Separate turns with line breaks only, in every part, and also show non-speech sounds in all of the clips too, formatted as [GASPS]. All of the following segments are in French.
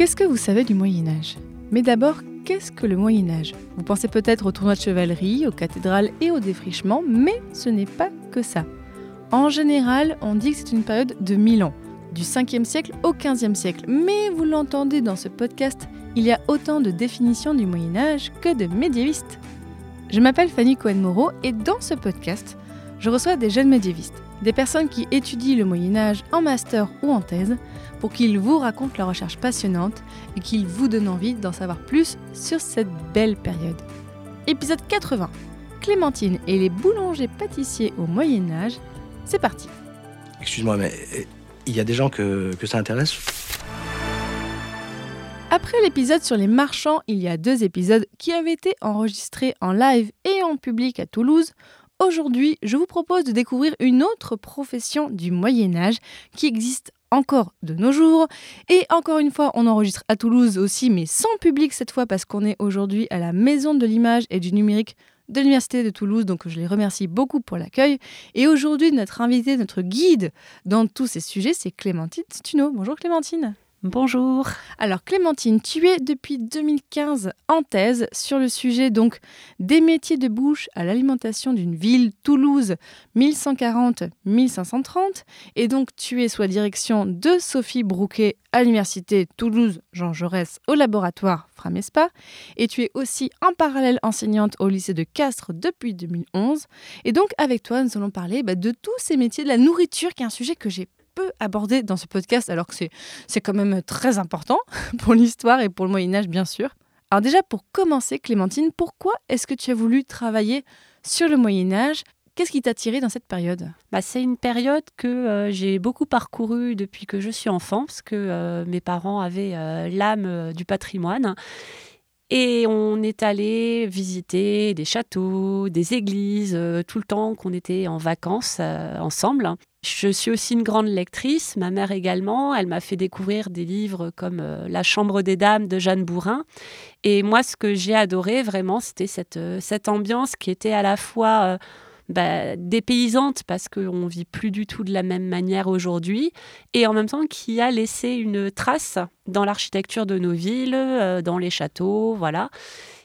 Qu'est-ce que vous savez du Moyen Âge? Mais d'abord, qu'est-ce que le Moyen Âge? Vous pensez peut-être au tournoi de chevalerie, aux cathédrales et au défrichement, mais ce n'est pas que ça. En général, on dit que c'est une période de 1000 ans, du 5e siècle au 15e siècle. Mais vous l'entendez dans ce podcast, il y a autant de définitions du Moyen Âge que de médiévistes. Je m'appelle Fanny Cohen-Moreau et dans ce podcast, je reçois des jeunes médiévistes, des personnes qui étudient le Moyen Âge en master ou en thèse, pour qu'ils vous racontent leurs recherches passionnantes et qu'ils vous donnent envie d'en savoir plus sur cette belle période. Épisode 80. Clémentine et les boulangers pâtissiers au Moyen Âge. C'est parti.
Excuse-moi, mais euh, il y a des gens que, que ça intéresse?
Après l'épisode sur les marchands, il y a deux épisodes qui avaient été enregistrés en live et en public à Toulouse. Aujourd'hui, je vous propose de découvrir une autre profession du Moyen Âge qui existe encore de nos jours. Et encore une fois, on enregistre à Toulouse aussi, mais sans public cette fois parce qu'on est aujourd'hui à la Maison de l'image et du numérique de l'Université de Toulouse, donc je les remercie beaucoup pour l'accueil. Et aujourd'hui, notre invité, notre guide dans tous ces sujets, c'est Clémentine Stuno. Bonjour Clémentine.
Bonjour.
Alors Clémentine, tu es depuis 2015 en thèse sur le sujet donc des métiers de bouche à l'alimentation d'une ville, Toulouse, 1140-1530. Et donc tu es sous la direction de Sophie Brouquet à l'Université Toulouse Jean Jaurès au laboratoire Framespa. Et tu es aussi en parallèle enseignante au lycée de Castres depuis 2011. Et donc avec toi, nous allons parler bah, de tous ces métiers de la nourriture, qui est un sujet que j'ai peu abordé dans ce podcast, alors que c'est quand même très important [LAUGHS] pour l'histoire et pour le Moyen Âge, bien sûr. Alors déjà, pour commencer, Clémentine, pourquoi est-ce que tu as voulu travailler sur le Moyen Âge Qu'est-ce qui t'a attiré dans cette période?
Bah, C'est une période que euh, j'ai beaucoup parcourue depuis que je suis enfant, parce que euh, mes parents avaient euh, l'âme du patrimoine. Et on est allé visiter des châteaux, des églises, tout le temps qu'on était en vacances ensemble. Je suis aussi une grande lectrice, ma mère également. Elle m'a fait découvrir des livres comme euh, La Chambre des Dames de Jeanne Bourrin. Et moi, ce que j'ai adoré vraiment, c'était cette, euh, cette ambiance qui était à la fois euh, bah, dépaysante parce qu'on vit plus du tout de la même manière aujourd'hui et en même temps qui a laissé une trace dans l'architecture de nos villes, dans les châteaux, voilà.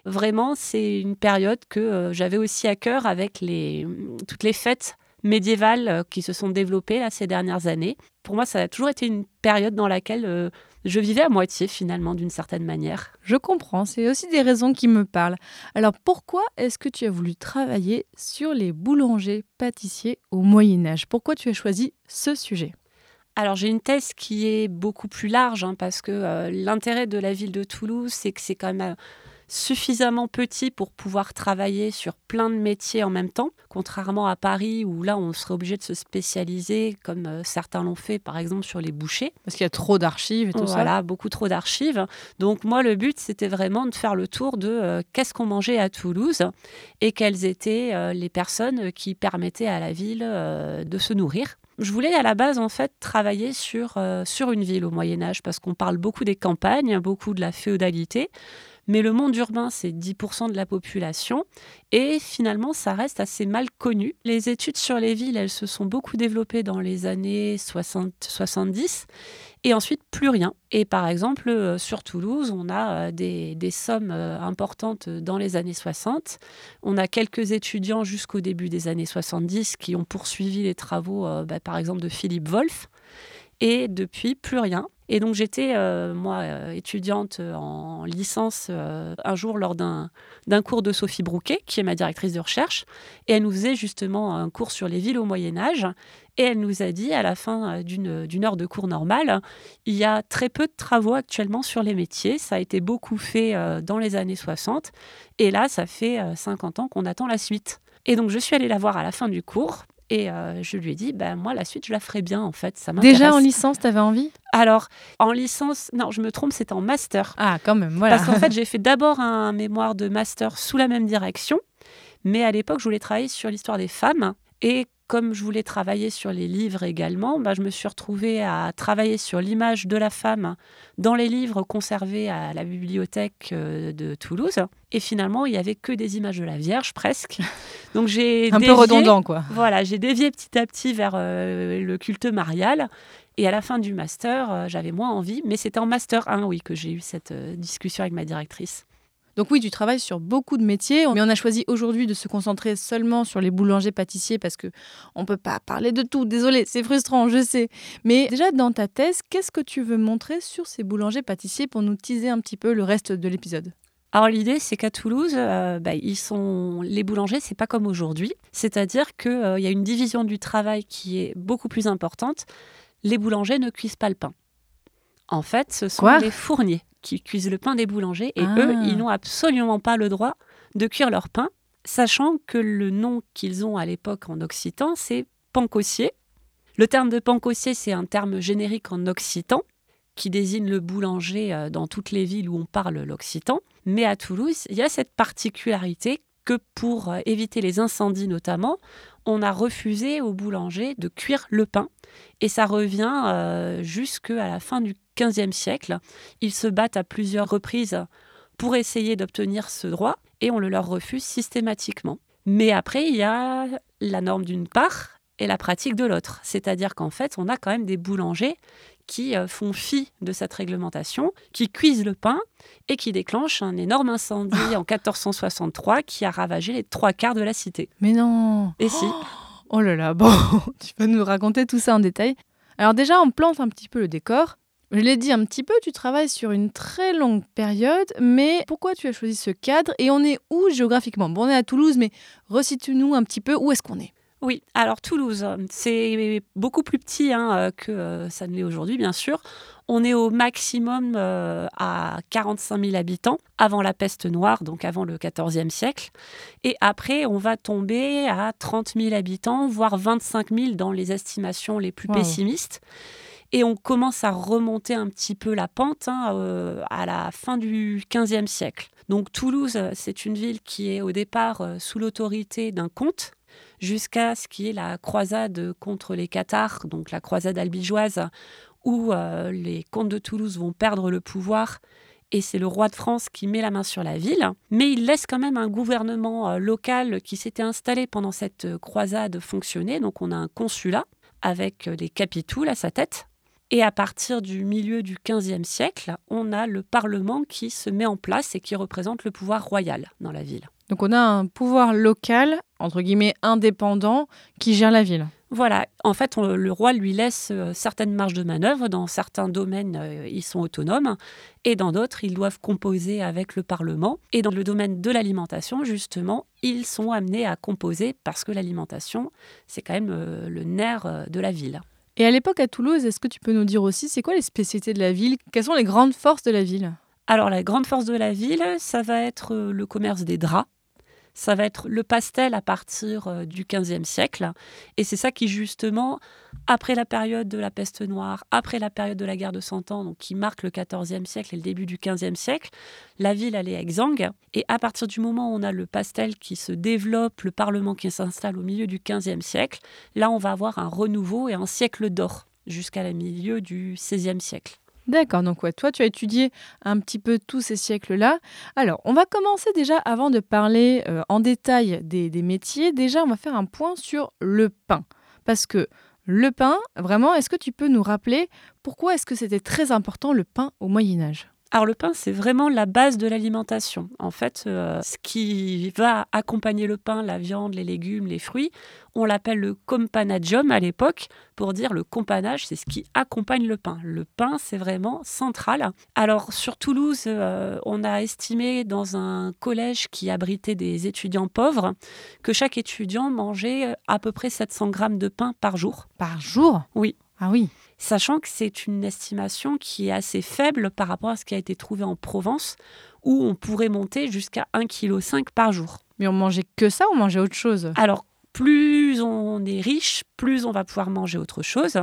Vraiment, c'est une période que j'avais aussi à cœur avec les, toutes les fêtes médiévales euh, qui se sont développées là, ces dernières années. Pour moi, ça a toujours été une période dans laquelle euh, je vivais à moitié finalement d'une certaine manière.
Je comprends, c'est aussi des raisons qui me parlent. Alors pourquoi est-ce que tu as voulu travailler sur les boulangers pâtissiers au Moyen Âge Pourquoi tu as choisi ce sujet?
Alors j'ai une thèse qui est beaucoup plus large hein, parce que euh, l'intérêt de la ville de Toulouse, c'est que c'est quand même suffisamment petit pour pouvoir travailler sur plein de métiers en même temps, contrairement à Paris où là on serait obligé de se spécialiser comme euh, certains l'ont fait par exemple sur les bouchers.
Parce qu'il y a trop d'archives et tout
ça. Voilà, beaucoup trop d'archives. Donc moi le but c'était vraiment de faire le tour de euh, qu'est-ce qu'on mangeait à Toulouse et quelles étaient euh, les personnes qui permettaient à la ville de se nourrir. Je voulais à la base en fait travailler sur, sur une ville au Moyen Âge parce qu'on parle beaucoup des campagnes, beaucoup de la féodalité. Mais le monde urbain, c'est 10% de la population. Et finalement, ça reste assez mal connu. Les études sur les villes, elles se sont beaucoup développées dans les années 60-70. Et ensuite, plus rien. Et par exemple, euh, sur Toulouse, on a euh, des, sommes euh, importantes dans les années 60. On a quelques étudiants jusqu'au début des années 70 qui ont poursuivi les travaux, bah, par exemple, de Philippe Wolff. Et depuis, plus rien. Et donc j'étais, euh, moi, euh, étudiante en licence euh, un jour lors d'un cours de Sophie Brouquet, qui est ma directrice de recherche, et elle nous faisait justement un cours sur les villes au Moyen Âge, et elle nous a dit à la fin d'une heure de cours normale, il y a très peu de travaux actuellement sur les métiers, ça a été beaucoup fait dans les années 60, et là, ça fait 50 ans qu'on attend la suite. Et donc je suis allée la voir à la fin du cours. Et euh, je lui ai dit, bah, moi, la suite, je la ferai bien, en fait. Ça
Déjà en licence, tu avais envie?
Alors, en licence, non, je me trompe, c'était en master.
Ah, quand même, voilà.
Parce qu'en fait, j'ai [LAUGHS] fait d'abord un mémoire de master sous la même direction, mais à l'époque, je voulais travailler sur l'histoire des femmes. Et comme je voulais travailler sur les livres également, bah, je me suis retrouvée à travailler sur l'image de la femme dans les livres conservés à la bibliothèque euh, de Toulouse. Et finalement, il n'y avait que des images de la Vierge, presque. [LAUGHS] Donc j'ai
un peu redondant, quoi.
Voilà, j'ai dévié petit à petit vers euh, le culte marial. Et à la fin du master, euh, j'avais moins envie, mais c'était en master 1, oui, que j'ai eu cette discussion avec ma directrice.
Donc oui, tu travailles sur beaucoup de métiers, mais on a choisi aujourd'hui de se concentrer seulement sur les boulangers-pâtissiers parce que on peut pas parler de tout. Désolé, c'est frustrant, je sais. Mais déjà dans ta thèse, qu'est-ce que tu veux montrer sur ces boulangers-pâtissiers pour nous teaser un petit peu le reste de l'épisode?
Alors l'idée, c'est qu'à Toulouse, euh, bah, ils sont les boulangers, c'est pas comme aujourd'hui. C'est-à-dire qu'il euh, y a une division du travail qui est beaucoup plus importante. Les boulangers ne cuisent pas le pain. En fait, ce sont les fourniers qui cuisent le pain des boulangers et eux, ah. ils n'ont absolument pas le droit de cuire leur pain, sachant que le nom qu'ils ont à l'époque en occitan, c'est pancossier. Le terme de pancossier, c'est un terme générique en occitan qui désigne le boulanger euh, dans toutes les villes où on parle l'occitan. Mais à Toulouse, il y a cette particularité que pour euh, éviter les incendies notamment, on a refusé aux boulangers de cuire le pain. Et ça revient euh, jusqu'à la fin du XVe siècle. Ils se battent à plusieurs reprises pour essayer d'obtenir ce droit et on le leur refuse systématiquement. Mais après, il y a la norme d'une part et la pratique de l'autre. C'est-à-dire qu'en fait, on a quand même des boulangers qui euh, font fi de cette réglementation, qui cuisent le pain et qui déclenchent un énorme incendie en 1463 qui a ravagé les trois quarts de la cité.
Mais non.
Et si. [GASPS]
Oh là là, bon, [LAUGHS] tu peux nous raconter tout ça en détail. Alors déjà, on plante un petit peu le décor. Je l'ai dit un petit peu, tu travailles sur une très longue période, mais pourquoi tu as choisi ce cadre et on est où géographiquement? Bon, on est à Toulouse, mais recite-nous un petit peu où est-ce qu'on est?
Oui, alors Toulouse, c'est beaucoup plus petit hein, que euh, ça ne l'est aujourd'hui, bien sûr. On est au maximum euh, à 45 000 habitants avant la peste noire, donc avant le XIVe siècle. Et après, on va tomber à 30 000 habitants, voire 25 000 dans les estimations les plus pessimistes. Et on commence à remonter un petit peu la pente hein, euh, à la fin du XVe siècle. Donc Toulouse, c'est une ville qui est au départ sous l'autorité d'un comte jusqu'à ce qui est la croisade contre les Cathares, donc la croisade albigeoise, où euh, les comtes de Toulouse vont perdre le pouvoir et c'est le roi de France qui met la main sur la ville. Mais il laisse quand même un gouvernement euh, local qui s'était installé pendant cette euh, croisade fonctionner. Donc on a un consulat avec des capitouls à sa tête. Et à partir du milieu du XVe siècle, on a le Parlement qui se met en place et qui représente le pouvoir royal dans la ville.
Donc on a un pouvoir local, entre guillemets indépendant, qui gère la ville.
Voilà, en fait, le roi lui laisse euh, certaines marges de manœuvre. Dans certains domaines, euh, ils sont autonomes, et dans d'autres, ils doivent composer avec le Parlement. Et dans le domaine de l'alimentation, justement, ils sont amenés à composer parce que l'alimentation, c'est quand même euh, le nerf de la ville.
Et à l'époque à Toulouse, est-ce que tu peux nous dire aussi, c'est quoi les spécialités de la ville? Quelles sont les grandes forces de la ville?
Alors la grande force de la ville, ça va être le commerce des draps ça va être le pastel à partir euh, du XVe siècle. Et c'est ça qui, justement, après la période de la peste noire, après la période de la guerre de Cent Ans, donc qui marque le XIVe siècle et le début du XVe siècle, la ville, elle est exsangue. Et à partir du moment où on a le pastel qui se développe, le Parlement qui s'installe au milieu du XVe siècle, là, on va avoir un renouveau et un siècle d'or jusqu'à la milieu du XVIe siècle.
D'accord, donc ouais, toi tu as étudié un petit peu tous ces siècles-là. Alors, on va commencer déjà avant de parler euh, en détail des, des, métiers. Déjà, on va faire un point sur le pain. Parce que le pain, vraiment, est-ce que tu peux nous rappeler pourquoi est-ce que c'était très important le pain au Moyen Âge?
Alors le pain, c'est vraiment la base de l'alimentation. En fait, euh, ce qui va accompagner le pain, la viande, les légumes, les fruits, on l'appelle le companadium à l'époque pour dire le companage, c'est ce qui accompagne le pain. Le pain, c'est vraiment central. Alors sur Toulouse, euh, on a estimé dans un collège qui abritait des étudiants pauvres que chaque étudiant mangeait euh, à peu près 700 grammes de pain par jour.
Par jour?
Oui.
Ah oui
sachant que c'est une estimation qui est assez faible par rapport à ce qui a été trouvé en Provence, où on pourrait monter jusqu'à 1,5 kg par jour.
Mais on mangeait que ça ou on mangeait autre chose?
Alors, plus on est riche, plus on va pouvoir manger autre chose.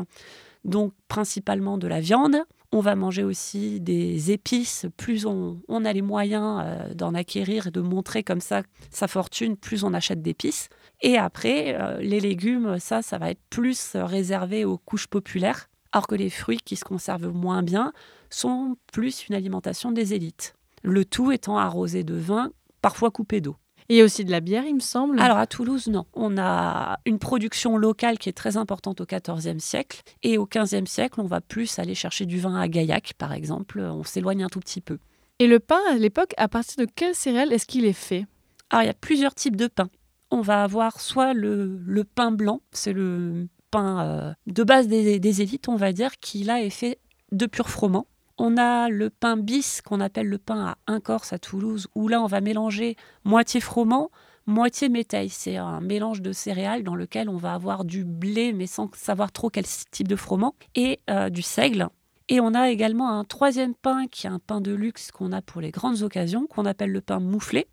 donc principalement de la viande. On va manger aussi des épices. Plus on, a les moyens euh, d'en acquérir et de montrer comme ça sa fortune, plus on achète d'épices. Et après, euh, les légumes, ça, ça va être plus réservé aux couches populaires, alors que les fruits qui se conservent moins bien sont plus une alimentation des élites. Le tout étant arrosé de vin, parfois coupé d'eau.
Et aussi de la bière, il me semble.
Alors à Toulouse, non. On a une production locale qui est très importante au XIVe siècle. Et au XVe siècle, on va plus aller chercher du vin à Gaillac, par exemple. On s'éloigne un tout petit peu.
Et le pain, à l'époque, à partir de quelle céréale est-ce qu'il est fait?
Alors il y a plusieurs types de pain. On va avoir soit le, pain blanc, c'est le pain euh, de base des, des élites, on va dire, qui là est fait de pur froment. On a le pain bis qu'on appelle le pain à un corse à Toulouse, où là on va mélanger moitié froment, moitié métail. C'est un mélange de céréales dans lequel on va avoir du blé, mais sans savoir trop quel type de froment, et euh, du seigle. Et on a également un troisième pain qui est un pain de luxe qu'on a pour les grandes occasions, qu'on appelle le pain mouflé.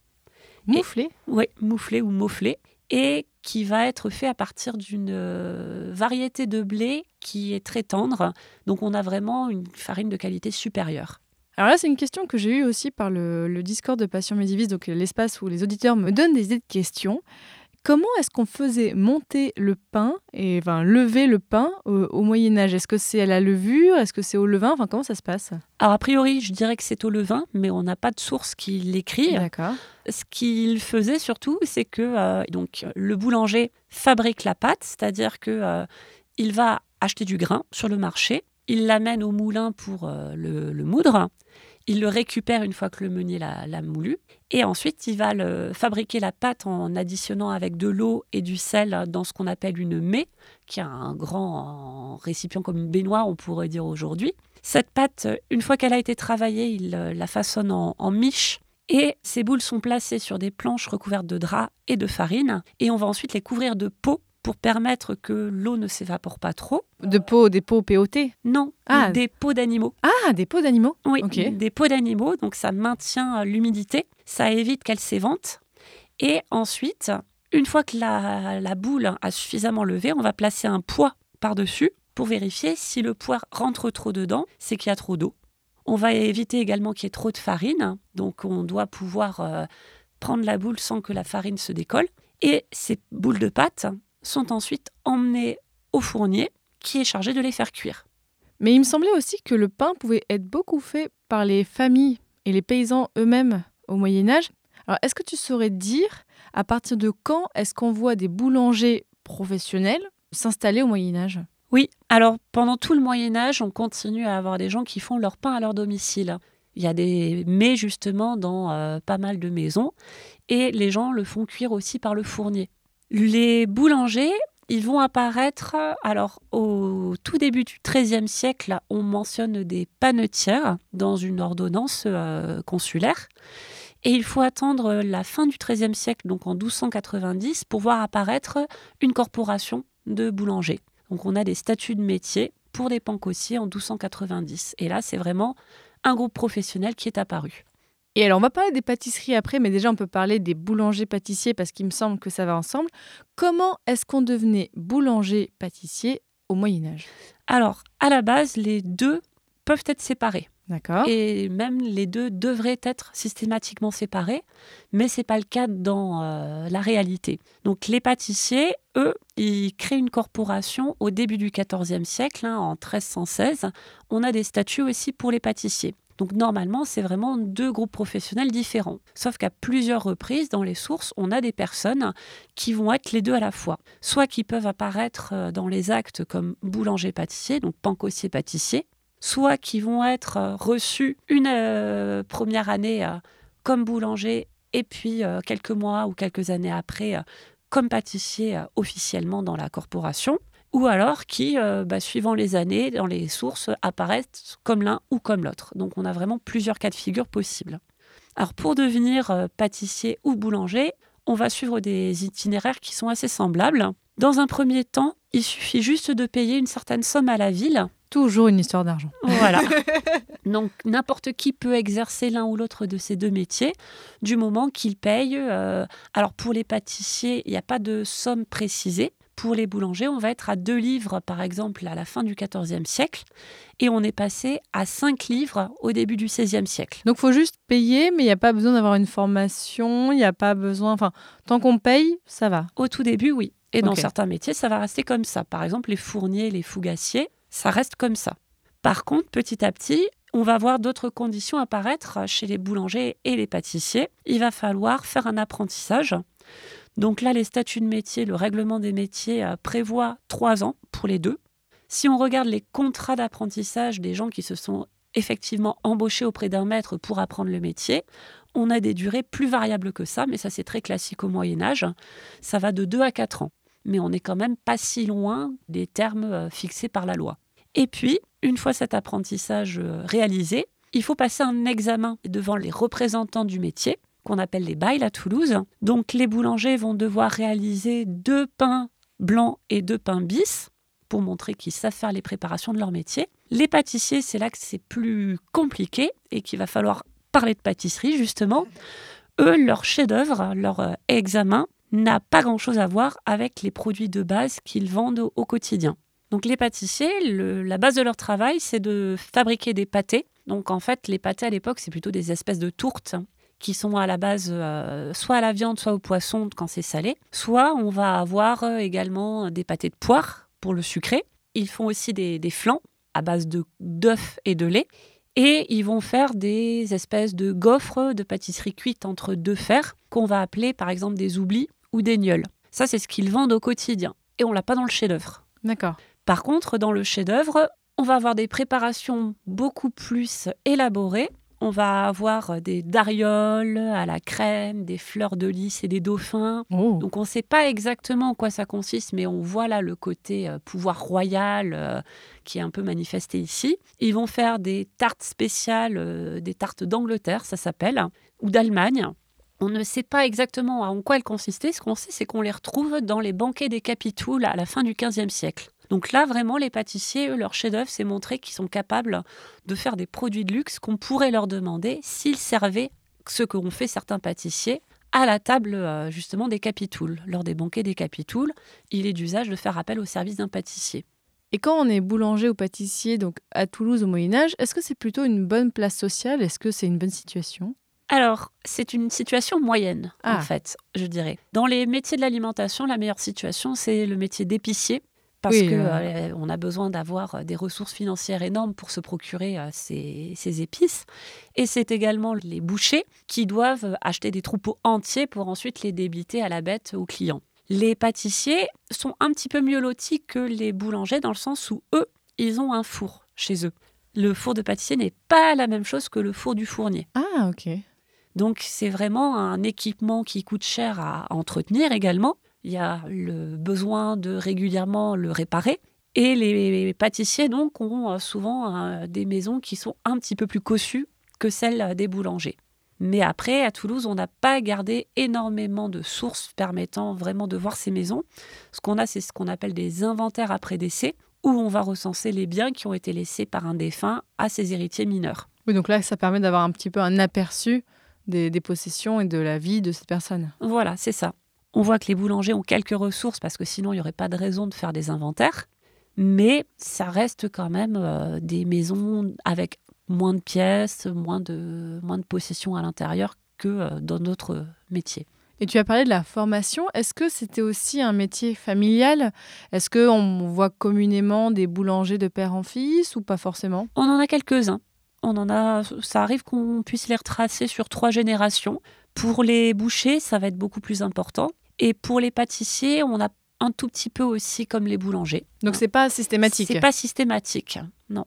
Mouflé?
Oui, mouflé ou mouflé. Et qui va être fait à partir d'une euh, variété de blé qui est très tendre. Donc on a vraiment une farine de qualité supérieure.
Alors là, c'est une question que j'ai eue aussi par le, Discord de Passion Médiviste, donc l'espace où les auditeurs me donnent des idées de questions. Comment est-ce qu'on faisait monter le pain et enfin lever le pain au, Moyen Âge Est-ce que c'est à la levure? Est-ce que c'est au levain? Enfin, comment ça se passe?
Alors a priori, je dirais que c'est au levain, mais on n'a pas de source qui l'écrit.
D'accord.
Ce qu'il faisait surtout, c'est que euh, donc le boulanger fabrique la pâte, c'est-à-dire que euh, il va acheter du grain sur le marché, il l'amène au moulin pour euh, le, moudre. Il le récupère une fois que le meunier l'a moulu. Et ensuite, il va le, fabriquer la pâte en additionnant avec de l'eau et du sel dans ce qu'on appelle une mée, qui est un grand récipient comme une baignoire, on pourrait dire aujourd'hui. Cette pâte, une fois qu'elle a été travaillée, il euh, la façonne en, en miche. Et ces boules sont placées sur des planches recouvertes de drap et de farine. Et on va ensuite les couvrir de peau pour permettre que l'eau ne s'évapore pas trop.
De peau, des peaux POT
Non, ah. des peaux d'animaux.
Ah, des peaux d'animaux
Oui, des peaux d'animaux, donc ça maintient l'humidité, ça évite qu'elle s'évente. Et ensuite, une fois que la, la boule a suffisamment levé, on va placer un poids par-dessus pour vérifier si le poids rentre trop dedans, c'est qu'il y a trop d'eau. On va éviter également qu'il y ait trop de farine, donc on doit pouvoir euh, prendre la boule sans que la farine se décolle. Et ces boules de pâte, sont ensuite emmenés au fournier qui est chargé de les faire cuire.
Mais il me semblait aussi que le pain pouvait être beaucoup fait par les familles et les paysans eux-mêmes au Moyen Âge. Alors est-ce que tu saurais dire à partir de quand est-ce qu'on voit des boulangers professionnels s'installer au Moyen Âge
Oui, alors pendant tout le Moyen Âge, on continue à avoir des gens qui font leur pain à leur domicile. Il y a des mets justement dans euh, pas mal de maisons et les gens le font cuire aussi par le fournier. Les boulangers, ils vont apparaître, alors au tout début du XIIIe siècle, on mentionne des panetières dans une ordonnance euh, consulaire. Et il faut attendre la fin du XIIIe siècle, donc en 1290, pour voir apparaître une corporation de boulangers. Donc on a des statuts de métier pour des pancossiers en 1290. Et là, c'est vraiment un groupe professionnel qui est apparu.
Et alors, on va parler des pâtisseries après, mais déjà, on peut parler des boulangers-pâtissiers parce qu'il me semble que ça va ensemble. Comment est-ce qu'on devenait boulanger-pâtissier au Moyen-Âge
Alors, à la base, les deux peuvent être séparés.
D'accord.
Et même les deux devraient être systématiquement séparés, mais ce n'est pas le cas dans euh, la réalité. Donc les pâtissiers, eux, ils créent une corporation au début du XIVe siècle, hein, en 1316. On a des statuts aussi pour les pâtissiers. Donc normalement, c'est vraiment deux groupes professionnels différents. Sauf qu'à plusieurs reprises, dans les sources, on a des personnes qui vont être les deux à la fois. Soit qui peuvent apparaître euh, dans les actes comme boulanger-pâtissier, donc pancossier-pâtissier, soit qui vont être euh, reçus une euh, première année comme boulanger et puis quelques mois ou quelques années après comme pâtissier officiellement dans la corporation ou alors qui, euh, bah, suivant les années, dans les sources, apparaissent comme l'un ou comme l'autre. Donc on a vraiment plusieurs cas de figure possibles. Alors pour devenir euh, pâtissier ou boulanger, on va suivre des itinéraires qui sont assez semblables. Dans un premier temps, il suffit juste de payer une certaine somme à la ville.
Toujours une histoire d'argent.
Voilà. [LAUGHS] Donc n'importe qui peut exercer l'un ou l'autre de ces deux métiers du moment qu'il paye. Euh, alors pour les pâtissiers, il n'y a pas de somme précisée pour les boulangers, on va être à 2 livres, par exemple, à la fin du XIVe siècle, et on est passé à 5 livres au début du XVIe siècle.
Donc, il faut juste payer, mais il n'y a pas besoin d'avoir une formation, il n'y a pas besoin. Enfin, tant qu'on paye, ça va.
Au tout début, oui. Et dans certains métiers, ça va rester comme ça. Par exemple, les fourniers, les fougassiers, ça reste comme ça. Par contre, petit à petit, on va voir d'autres conditions apparaître chez les boulangers et les pâtissiers. Il va falloir faire un apprentissage. Donc là, les statuts de métier, le règlement des métiers euh, prévoit trois ans pour les deux. Si on regarde les contrats d'apprentissage des gens qui se sont effectivement embauchés auprès d'un maître pour apprendre le métier, on a des durées plus variables que ça, mais ça c'est très classique au Moyen Âge. Ça va de 2 à 4 ans. Mais on n'est quand même pas si loin des termes euh, fixés par la loi. Et puis, une fois cet apprentissage euh, réalisé, il faut passer un examen devant les représentants du métier, qu'on appelle les bails à Toulouse. Donc les boulangers vont devoir réaliser deux pains blancs et deux pains bis pour montrer qu'ils savent faire les préparations de leur métier. Les pâtissiers, c'est là que c'est plus compliqué et qu'il va falloir parler de pâtisserie justement. Eux, leur chef-d'œuvre, leur euh, examen n'a pas grand-chose à voir avec les produits de base qu'ils vendent au, quotidien. Donc les pâtissiers, la base de leur travail, c'est de fabriquer des pâtés. Donc en fait, les pâtés à l'époque, c'est plutôt des espèces de tourtes qui sont à la base euh, soit à la viande, soit au poisson quand c'est salé. Soit on va avoir euh, également des pâtés de poire pour le sucré. Ils font aussi des, des flans à base de d'œufs et de lait. Et ils vont faire des espèces de gaufres de pâtisserie cuite entre deux fers qu'on va appeler par exemple des oublis ou des gnôles. Ça, c'est ce qu'ils vendent au quotidien. Et on l'a pas dans le chef-d'œuvre.
D'accord.
Par contre, dans le chef-d'œuvre, on va avoir des préparations beaucoup plus élaborées. On va avoir des darioles à la crème, des fleurs de lys et des dauphins.
Oh.
Donc on ne sait pas exactement en quoi ça consiste, mais on voit là le côté euh, pouvoir royal euh, qui est un peu manifesté ici. Ils vont faire des tartes spéciales, euh, des tartes d'Angleterre, ça s'appelle, ou d'Allemagne. On ne sait pas exactement en quoi elles consistaient. Ce qu'on sait, c'est qu'on les retrouve dans les banquets des capitouls à la fin du XVe siècle. Donc là, vraiment, les pâtissiers, eux, leur chef-d'œuvre, c'est montrer qu'ils sont capables de faire des produits de luxe qu'on pourrait leur demander s'ils servaient ce qu'ont fait certains pâtissiers à la table euh, justement des capitouls. Lors des banquets des capitouls, il est d'usage de faire appel au service d'un pâtissier.
Et quand on est boulanger ou pâtissier, donc à Toulouse au Moyen Âge, est-ce que c'est plutôt une bonne place sociale? Est-ce que c'est une bonne situation?
Alors, c'est une situation moyenne, en
Ah.
fait, je dirais. Dans les métiers de l'alimentation, la meilleure situation, c'est le métier d'épicier. Parce
Oui,
que
euh.
euh, on a besoin d'avoir euh, des ressources financières énormes pour se procurer euh, ces, ces épices. Et c'est également les bouchers qui doivent euh, acheter des troupeaux entiers pour ensuite les débiter à la bête aux clients. Les pâtissiers sont un petit peu mieux lotis que les boulangers dans le sens où eux, ils ont un four chez eux. Le four de pâtissier n'est pas la même chose que le four du fournier.
Ah, ok.
Donc c'est vraiment un équipement qui coûte cher à entretenir également. Il y a le besoin de régulièrement le réparer. Et les pâtissiers donc ont euh, souvent euh, des maisons qui sont un petit peu plus cossues que celles des boulangers. Mais après, à Toulouse, on n'a pas gardé énormément de sources permettant vraiment de voir ces maisons. Ce qu'on a, c'est ce qu'on appelle des inventaires après décès, où on va recenser les biens qui ont été laissés par un défunt à ses héritiers mineurs.
Oui, donc là, ça permet d'avoir un petit peu un aperçu des, des possessions et de la vie de cette personne.
Voilà, c'est ça. On voit que les boulangers ont quelques ressources parce que sinon il n'y aurait pas de raison de faire des inventaires. Mais ça reste quand même euh, des maisons avec moins de pièces, moins de, moins de possessions à l'intérieur que euh, dans d'autres métiers.
Et tu as parlé de la formation. Est-ce que c'était aussi un métier familial? Est-ce qu'on voit communément des boulangers de père en fils ou pas forcément?
On en a quelques-uns. On en a, ça arrive qu'on puisse les retracer sur trois générations. Pour les bouchers, ça va être beaucoup plus important. Et pour les pâtissiers, on a un tout petit peu aussi comme les boulangers.
Donc c'est pas systématique.
C'est pas systématique, non.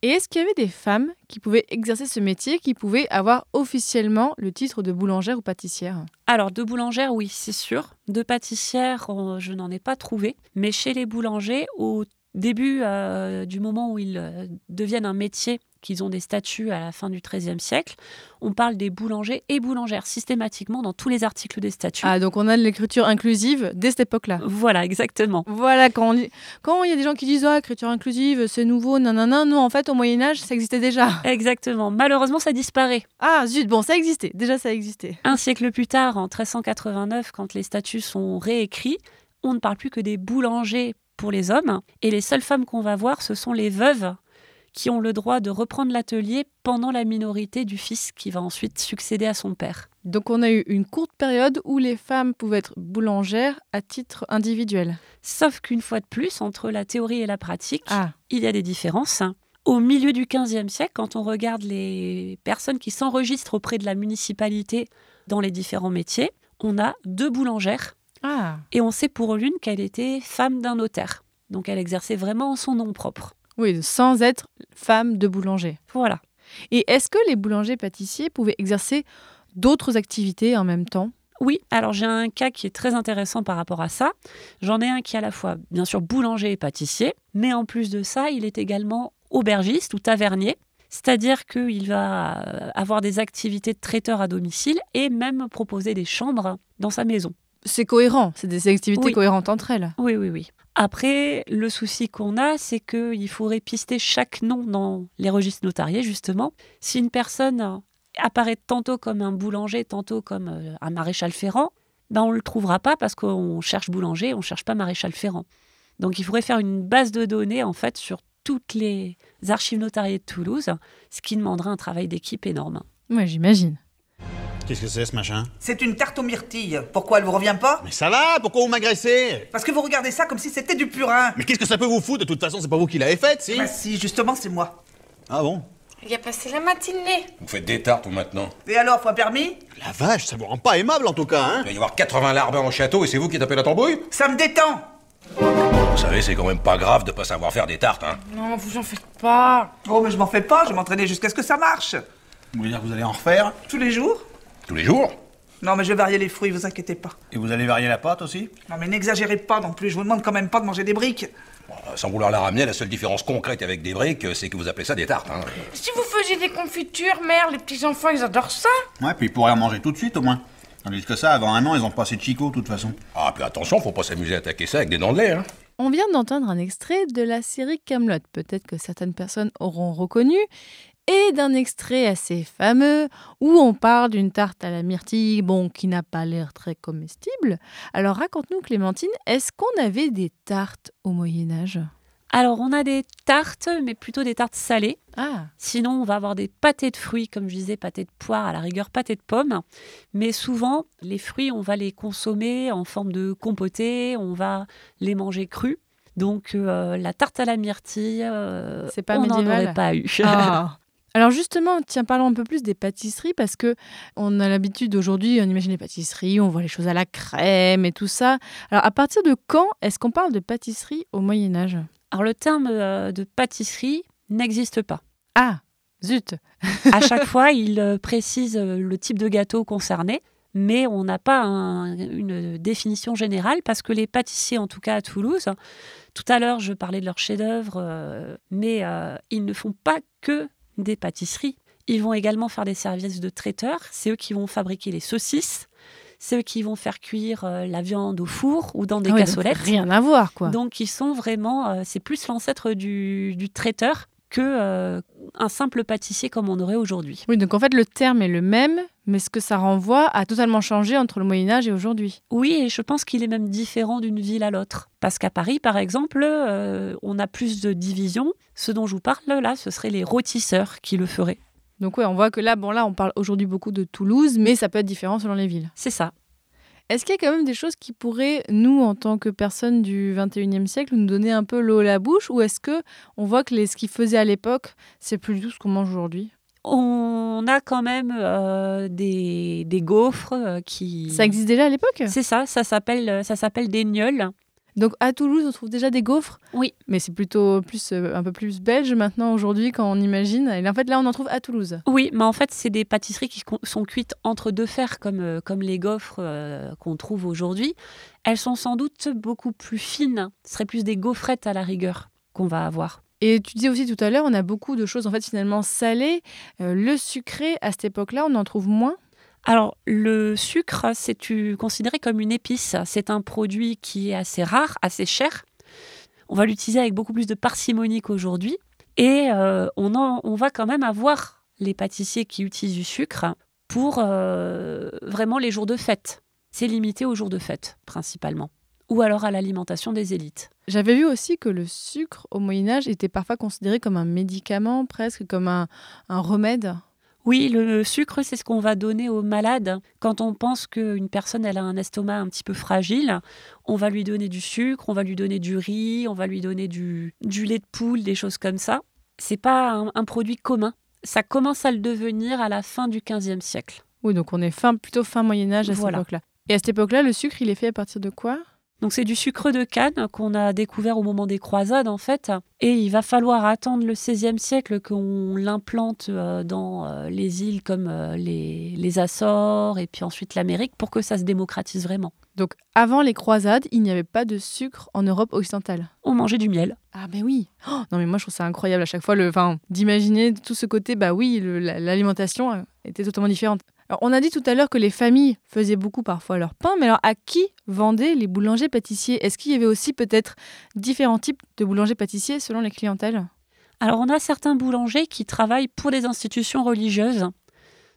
Et est-ce qu'il y avait des femmes qui pouvaient exercer ce métier, qui pouvaient avoir officiellement le titre de boulangère ou pâtissière?
Alors, de boulangère, oui, c'est sûr. De pâtissière, je n'en ai pas trouvé. Mais chez les boulangers, au début euh, du moment où ils euh, deviennent un métier, qu'ils ont des statuts à la fin du XIIIe siècle, on parle des boulangers et boulangères systématiquement dans tous les articles des statuts.
Ah, donc on a de l'écriture inclusive dès cette époque-là.
Voilà, exactement.
Voilà, quand dit- quand il y a des gens qui disent ah, écriture inclusive, c'est nouveau, nanana, non, en fait, au Moyen-Âge, ça existait déjà.
Exactement. Malheureusement, ça disparaît.
Ah, zut, bon, ça existait, déjà ça existait.
Un siècle plus tard, en 1389, quand les statuts sont réécrits, on ne parle plus que des boulangers pour les hommes. Et les seules femmes qu'on va voir, ce sont les veuves qui ont le droit de reprendre l'atelier pendant la minorité du fils qui va ensuite succéder à son père.
Donc on a eu une courte période où les femmes pouvaient être boulangères à titre individuel.
Sauf qu'une fois de plus, entre la théorie et la pratique,
Ah,
il y a des différences. Au milieu du XVe siècle, quand on regarde les personnes qui s'enregistrent auprès de la municipalité dans les différents métiers, on a deux boulangères
ah.
et on sait pour l'une qu'elle était femme d'un notaire. Donc elle exerçait vraiment en son nom propre.
Oui, sans être femme de boulanger.
Voilà.
Et est-ce que les boulangers pâtissiers pouvaient exercer d'autres activités en même temps?
Oui, alors j'ai un cas qui est très intéressant par rapport à ça. J'en ai un qui est à la fois, bien sûr, boulanger et pâtissier, mais en plus de ça, il est également aubergiste ou tavernier. C'est-à-dire qu'il va euh, avoir des activités de traiteur à domicile et même proposer des chambres dans sa maison.
C'est cohérent, c'est des activités
Oui.
cohérentes entre elles.
Oui, oui, oui. Après, le souci qu'on a, c'est qu'il faudrait pister chaque nom dans les registres notariés, justement. Si une personne apparaît tantôt comme un boulanger, tantôt comme euh, un maréchal ferrant, ben on ne le trouvera pas parce qu'on cherche boulanger, on ne cherche pas maréchal ferrant. Donc il faudrait faire une base de données, en fait, sur toutes les archives notariées de Toulouse, ce qui demanderait un travail d'équipe énorme.
Oui, j'imagine.
Qu'est-ce que c'est ce machin
C'est une tarte aux myrtilles. Pourquoi elle vous revient pas
Mais ça va, pourquoi vous m'agressez
Parce que vous regardez ça comme si c'était du purin.
Mais qu'est-ce que ça peut vous foutre? De toute façon, c'est pas vous qui l'avez faite, si
Bah si, justement, c'est moi.
Ah bon?
Il a passé la matinée.
Vous faites des tartes ou maintenant
Et alors, faut un permis?
La vache, ça vous rend pas aimable en tout cas, hein
Il va y avoir 80 larbins au château et c'est vous qui tapez la tambouille?
Ça me détend
Vous savez, c'est quand même pas grave de pas savoir faire des tartes, hein
Non, vous en faites pas.
Oh, mais je m'en fais pas, je vais m'entraîner jusqu'à ce que ça marche.
Vous voulez dire que vous allez en refaire?
Tous les jours
Tous les jours
Non, mais je vais varier les fruits, vous inquiétez pas.
Et vous allez varier la pâte aussi
Non, mais n'exagérez pas non plus, je vous demande quand même pas de manger des briques.
Euh, Sans vouloir la ramener, la seule différence concrète avec des briques, c'est que vous appelez ça des tartes, hein
Si vous faisiez des confitures, mère, les petits enfants, ils adorent ça.
Ouais, puis ils pourraient en manger tout de suite au moins. Tandis que ça, avant un an, ils ont pas assez de chicots de toute façon.
Ah, puis attention, faut pas s'amuser à attaquer ça avec des dents de lait, hein
On vient d'entendre un extrait de la série Camelot, peut-être que certaines personnes auront reconnu, et d'un extrait assez fameux où on parle d'une tarte à la myrtille, bon, qui n'a pas l'air très comestible. Alors raconte-nous, Clémentine, est-ce qu'on avait des tartes au Moyen Âge
Alors, on a des tartes, mais plutôt des tartes salées.
Ah,
Sinon, on va avoir des pâtés de fruits, comme je disais, pâtés de poire, à la rigueur pâtés de pommes. Mais souvent, les fruits, on va les consommer en forme de compoté, on va les manger crus. Donc, euh, la tarte à la myrtille, euh,
pas
on n'en aurait pas eu.
Ah. [LAUGHS] Alors justement, tiens, parlons un peu plus des pâtisseries parce que on a l'habitude aujourd'hui, on imagine les pâtisseries, on voit les choses à la crème et tout ça. Alors à partir de quand est-ce qu'on parle de pâtisserie au Moyen Âge
Alors, le terme euh, de pâtisserie n'existe pas.
Ah, zut
À [LAUGHS] chaque fois, il euh, précise euh, le type de gâteau concerné, mais on n'a pas un- une définition générale parce que les pâtissiers, en tout cas à Toulouse, tout à l'heure je parlais de leurs chefs-d'œuvre, euh, mais ils ne font pas que des pâtisseries. Ils vont également faire des services de traiteurs. C'est eux qui vont fabriquer les saucisses. C'est eux qui vont faire cuire euh, la viande au four ou dans des
Ah
cassolettes.
Rien à voir quoi.
Donc ils sont vraiment, euh, c'est plus l'ancêtre du, du traiteur que euh, un simple pâtissier comme on aurait aujourd'hui.
Oui, donc en fait le terme est le même, mais ce que ça renvoie a totalement changé entre le Moyen Âge et aujourd'hui.
Oui, et je pense qu'il est même différent d'une ville à l'autre. Parce qu'à Paris, par exemple, euh, on a plus de divisions. Ce dont je vous parle là, ce seraient les rôtisseurs qui le feraient.
Donc ouais, on voit que là, bon là, on parle aujourd'hui beaucoup de Toulouse, mais ça peut être différent selon les villes.
C'est ça.
Est-ce qu'il y a quand même des choses qui pourraient, nous, en tant que personnes du 21e siècle, nous donner un peu l'eau à la bouche Ou est-ce que on voit que les, ce qu'ils faisaient à l'époque, c'est plus du tout ce qu'on mange aujourd'hui?
On a quand même euh, des, des gaufres euh, qui.
Ça existe déjà à l'époque?
C'est ça, ça s'appelle euh, ça s'appelle des gnolls.
Donc à Toulouse, on trouve déjà des gaufres
Oui.
Mais c'est plutôt plus, euh, un peu plus belge maintenant aujourd'hui quand on imagine. Et en fait, là, on en trouve à Toulouse.
Oui, mais en fait, c'est des pâtisseries qui sont cuites entre deux fers, comme, euh, comme les gaufres euh, qu'on trouve aujourd'hui. Elles sont sans doute beaucoup plus fines. Ce serait plus des gaufrettes à la rigueur qu'on va avoir.
Et tu disais aussi tout à l'heure, on a beaucoup de choses en fait finalement salées. Le sucré, à cette époque-là, on en trouve moins.
Alors, le sucre, c'est considéré comme une épice? C'est un produit qui est assez rare, assez cher. On va l'utiliser avec beaucoup plus de parcimonie qu'aujourd'hui. Et euh, on, va quand même avoir les pâtissiers qui utilisent du sucre pour euh, vraiment les jours de fête. C'est limité aux jours de fête, principalement. ou alors à l'alimentation des élites.
J'avais vu aussi que le sucre au Moyen Âge était parfois considéré comme un médicament, presque comme un remède.
Oui, le sucre, c'est ce qu'on va donner aux malades. Quand on pense qu'une personne elle a un estomac un petit peu fragile, on va lui donner du sucre, on va lui donner du riz, on va lui donner du, du lait de poule, des choses comme ça. C'est pas un, un produit commun. Ça commence à le devenir à la fin du XVe siècle.
Oui, donc on est fin, plutôt fin Moyen Âge à
Voilà.
cette époque-là. Et à cette époque-là, le sucre, il est fait à partir de quoi?
Donc c'est du sucre de canne qu'on a découvert au moment des croisades en fait. Et il va falloir attendre le XVIe siècle qu'on l'implante euh, dans euh, les îles comme euh, les, les Açores et puis ensuite l'Amérique pour que ça se démocratise vraiment.
Donc avant les croisades, il n'y avait pas de sucre en Europe occidentale.
On mangeait du miel.
Ah ben oui. Oh, non mais moi je trouve ça incroyable à chaque fois le, enfin, d'imaginer tout ce côté. Bah oui, l'alimentation était totalement différente. On a dit tout à l'heure que les familles faisaient beaucoup parfois leur pain, mais alors à qui vendaient les boulangers pâtissiers? Est-ce qu'il y avait aussi peut-être différents types de boulangers pâtissiers selon les clientèles?
Alors on a certains boulangers qui travaillent pour des institutions religieuses.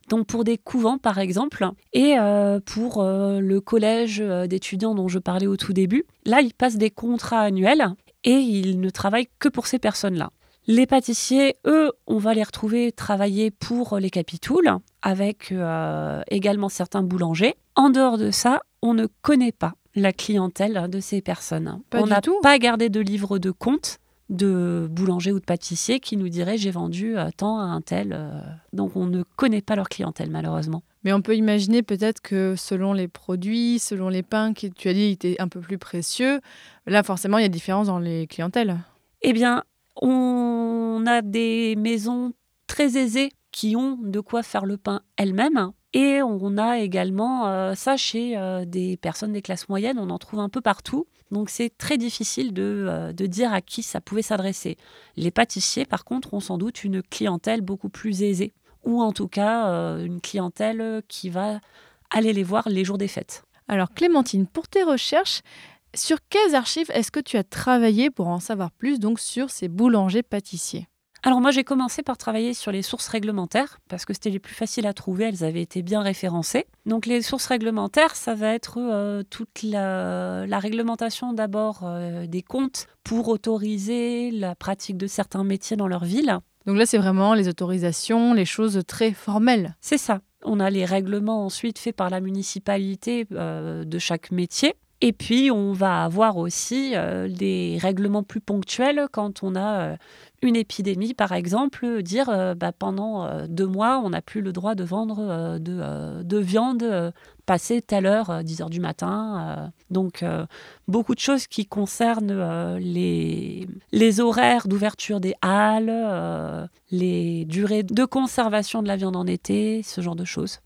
Donc pour des couvents par exemple, et euh, pour euh, le collège euh, d'étudiants dont je parlais au tout début, là ils passent des contrats annuels et ils ne travaillent que pour ces personnes-là. Les pâtissiers, eux, on va les retrouver travailler pour les capitouls, avec euh, également certains boulangers. En dehors de ça, on ne connaît pas la clientèle de ces personnes.
Pas
on n'a pas gardé de livre de compte de boulanger ou de pâtissier qui nous dirait j'ai vendu euh, tant à un tel. euh. Donc on ne connaît pas leur clientèle malheureusement.
Mais on peut imaginer peut-être que selon les produits, selon les pains que tu as dit étaient un peu plus précieux, là forcément il y a différence dans les clientèles.
Eh bien, on a des maisons très aisées qui ont de quoi faire le pain elles-mêmes. Et on a également euh, ça chez euh, des personnes des classes moyennes, on en trouve un peu partout. Donc c'est très difficile de, euh, de dire à qui ça pouvait s'adresser. Les pâtissiers, par contre, ont sans doute une clientèle beaucoup plus aisée, ou en tout cas une clientèle qui va aller les voir les jours des fêtes.
Alors Clémentine, pour tes recherches, sur quelles archives est-ce que tu as travaillé pour en savoir plus donc sur ces boulangers pâtissiers?
Alors moi j'ai commencé par travailler sur les sources réglementaires parce que c'était les plus faciles à trouver, elles avaient été bien référencées. Donc les sources réglementaires, ça va être euh, toute la, la réglementation d'abord euh, des comptes pour autoriser la pratique de certains métiers dans leur ville.
Donc là c'est vraiment les autorisations, les choses très formelles.
C'est ça. On a les règlements ensuite faits par la municipalité euh, de chaque métier. Et puis, on va avoir aussi euh, des règlements plus ponctuels quand on a euh, une épidémie, par exemple, dire euh, bah, pendant deux mois, on n'a plus le droit de vendre de, de viande passée telle heure, euh, 10 heures du matin. donc, beaucoup de choses qui concernent les, horaires d'ouverture des halles, les durées de conservation de la viande en été, ce genre de choses.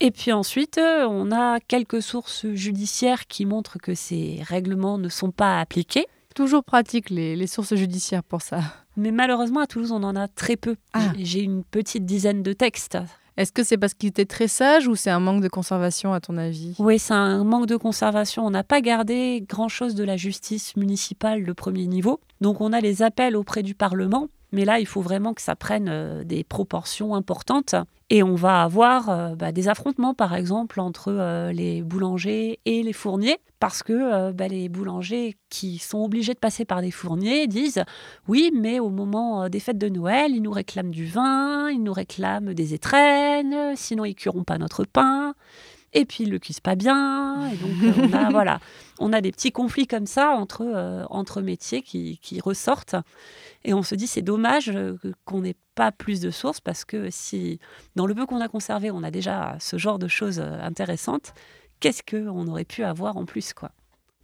Et puis ensuite, euh, on a quelques sources judiciaires qui montrent que ces règlements ne sont pas appliqués.
Toujours pratique les, les sources judiciaires pour ça.
Mais malheureusement, à Toulouse, on en a très peu.
Ah.
J'ai une petite dizaine de textes.
Est-ce que c'est parce qu'ils étaient très sages ou c'est un manque de conservation à ton avis?
Oui, c'est un manque de conservation. On n'a pas gardé grand-chose de la justice municipale de premier niveau. Donc on a les appels auprès du Parlement. Mais là, il faut vraiment que ça prenne euh, des proportions importantes. Et on va avoir euh, bah, des affrontements, par exemple, entre euh, les boulangers et les fourniers. Parce que bah, les boulangers qui sont obligés de passer par des fourniers disent oui, mais au moment des fêtes de Noël, ils nous réclament du vin, ils nous réclament des étrennes, sinon ils cuiront pas notre pain et puis ils le cuisent pas bien. Et donc euh, on a [LAUGHS] voilà, on a des petits conflits comme ça entre euh, entre métiers qui, qui ressortent. Et on se dit c'est dommage euh, qu'on n'ait pas plus de sources parce que si dans le peu qu'on a conservé, on a déjà ce genre de choses intéressantes, qu'est-ce qu'on aurait pu avoir en plus quoi?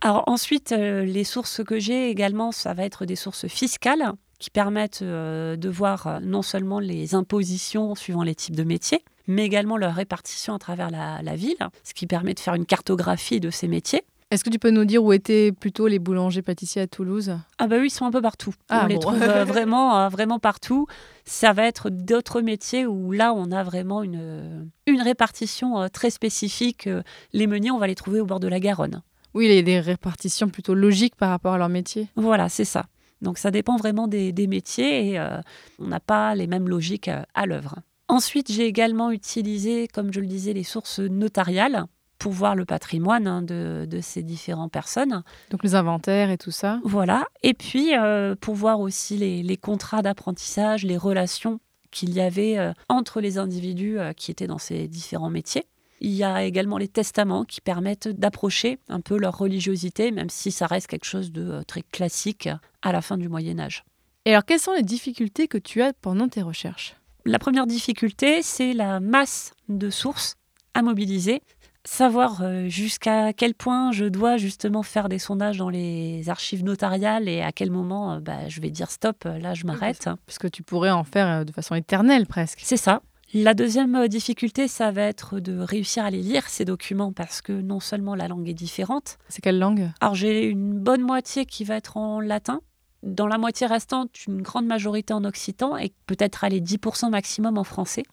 Alors ensuite, euh, les sources que j'ai également, ça va être des sources fiscales qui permettent euh, de voir non seulement les impositions suivant les types de métiers, mais également leur répartition à travers la, la ville, ce qui permet de faire une cartographie de ces métiers.
Est-ce que tu peux nous dire où étaient plutôt les boulangers pâtissiers à Toulouse?
Ah bah oui, ils sont un peu partout.
Ah
on les trouve euh, [LAUGHS] vraiment, euh, vraiment partout. Ça va être d'autres métiers où là, on a vraiment une, une répartition euh, très spécifique. Euh, Les meuniers, on va les trouver au bord de la Garonne.
Oui, il y a des répartitions plutôt logiques par rapport à leur métier.
Voilà, c'est ça. Donc ça dépend vraiment des, des métiers et euh, on n'a pas les mêmes logiques euh, à l'œuvre. Ensuite, j'ai également utilisé, comme je le disais, les sources notariales pour voir le patrimoine hein, de, de, ces différentes personnes.
Donc les inventaires et tout ça.
Voilà. Et puis euh, pour voir aussi les, les contrats d'apprentissage, les relations qu'il y avait euh, entre les individus euh, qui étaient dans ces différents métiers. Il y a également les testaments qui permettent d'approcher un peu leur religiosité, même si ça reste quelque chose de très classique à la fin du Moyen Âge.
Et alors, quelles sont les difficultés que tu as pendant tes recherches?
La première difficulté, c'est la masse de sources à mobiliser. Savoir euh, jusqu'à quel point je dois justement faire des sondages dans les archives notariales et à quel moment euh, bah, je vais dire stop, là je m'arrête.
Parce que tu pourrais en faire euh, de façon éternelle presque.
C'est ça. La deuxième difficulté, ça va être de réussir à les lire, ces documents, parce que non seulement la langue est différente.
C'est quelle langue?
Alors j'ai une bonne moitié qui va être en latin, dans la moitié restante, une grande majorité en occitan et peut-être aller 10% maximum en français.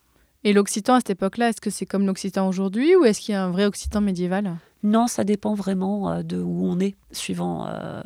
Et l'occitan à cette époque-là, est-ce que c'est comme l'occitan aujourd'hui ou est-ce qu'il y a un vrai occitan médiéval?
Non, ça dépend vraiment euh, de où on est, suivant euh,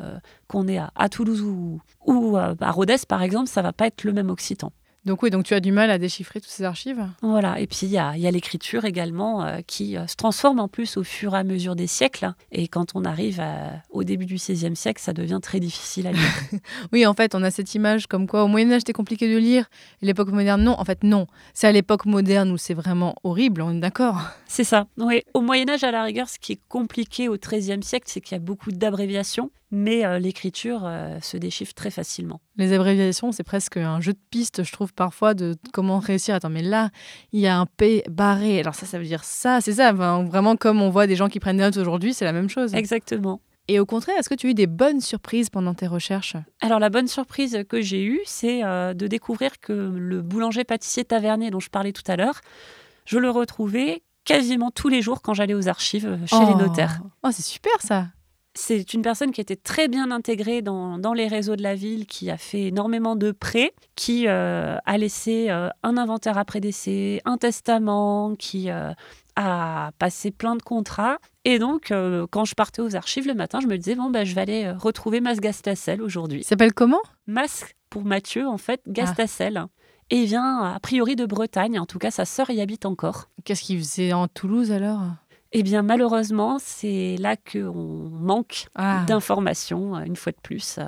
qu'on est à, Toulouse ou, ou euh, à Rodez par exemple, ça va pas être le même occitan.
Donc oui, donc tu as du mal à déchiffrer toutes ces archives
Voilà, et puis il y a, l'écriture également euh, qui euh, se transforme en plus au fur et à mesure des siècles. Et quand on arrive au début du XVIe siècle, ça devient très difficile à lire. [LAUGHS]
oui, en fait, on a cette image comme quoi au Moyen Âge, c'était compliqué de lire. L'époque moderne, non. En fait, non. C'est à l'époque moderne où c'est vraiment horrible, on est d'accord
C'est ça. Oui. Au Moyen Âge, à la rigueur, ce qui est compliqué au XIIIe siècle, c'est qu'il y a beaucoup d'abréviations mais euh, l'écriture euh, se déchiffre très facilement.
Les abréviations, c'est presque un jeu de piste, je trouve, parfois, de comment réussir. Attends, mais là, il y a un P barré. Alors ça, ça veut dire ça, c'est ça. vraiment, comme on voit des gens qui prennent des notes aujourd'hui, c'est la même chose.
Exactement.
Et au contraire, est-ce que tu as eu des bonnes surprises pendant tes recherches?
Alors la bonne surprise que j'ai eue, c'est euh, de découvrir que le boulanger-pâtissier tavernier dont je parlais tout à l'heure, je le retrouvais quasiment tous les jours quand j'allais aux archives chez les
oh.
notaires.
Oh, c'est super ça
c'est une personne qui était très bien intégrée dans, les réseaux de la ville, qui a fait énormément de prêts, qui euh, a laissé euh, un inventaire après décès, un testament, qui euh, a passé plein de contrats. Et donc, quand je partais aux archives le matin, je me disais, bon, ben, je vais aller retrouver Mas Gastacel aujourd'hui.
S'appelle comment?
Mas, pour Mathieu, en fait, Gastacel. Et il vient a priori de Bretagne, en tout cas sa sœur y habite encore.
Qu'est-ce qu'il faisait en Toulouse alors?
Eh bien, malheureusement, c'est là qu'on manque
ah.
d'informations, euh, une fois de plus. Euh.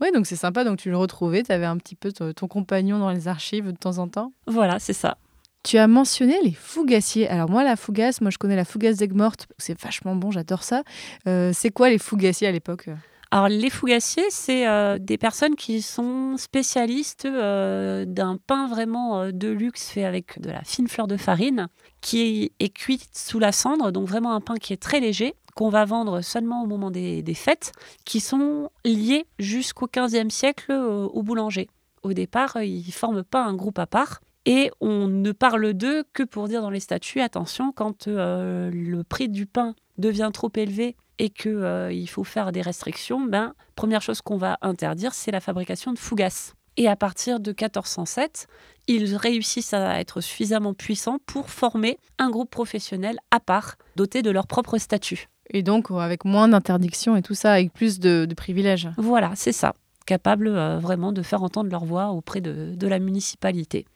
Oui, donc c'est sympa. Donc tu le retrouvais, tu avais un petit peu ton compagnon dans les archives de temps en temps.
Voilà, c'est ça.
Tu as mentionné les fougassiers. Alors moi, la fougasse, moi je connais la fougasse d'aigues morte. C'est vachement bon, j'adore ça. Euh, c'est quoi les fougassiers à l'époque?
Alors, les fougassiers, c'est euh, des personnes qui sont spécialistes euh, d'un pain vraiment euh, de luxe fait avec de la fine fleur de farine, qui est, cuit sous la cendre, donc vraiment un pain qui est très léger, qu'on va vendre seulement au moment des, fêtes, qui sont liés jusqu'au XVe siècle au boulanger. Au départ, ils ne forment pas un groupe à part. Et on ne parle d'eux que pour dire dans les statuts, attention, quand le prix du pain devient trop élevé et qu'il euh, faut faire des restrictions, ben, première chose qu'on va interdire, c'est la fabrication de fougasses. Et à partir de 1407, ils réussissent à être suffisamment puissants pour former un groupe professionnel à part, doté de leur propre statut.
Et donc avec moins d'interdictions et tout ça, avec plus de, privilèges.
Voilà, c'est ça. Capable euh, vraiment de faire entendre leur voix auprès de, de la municipalité.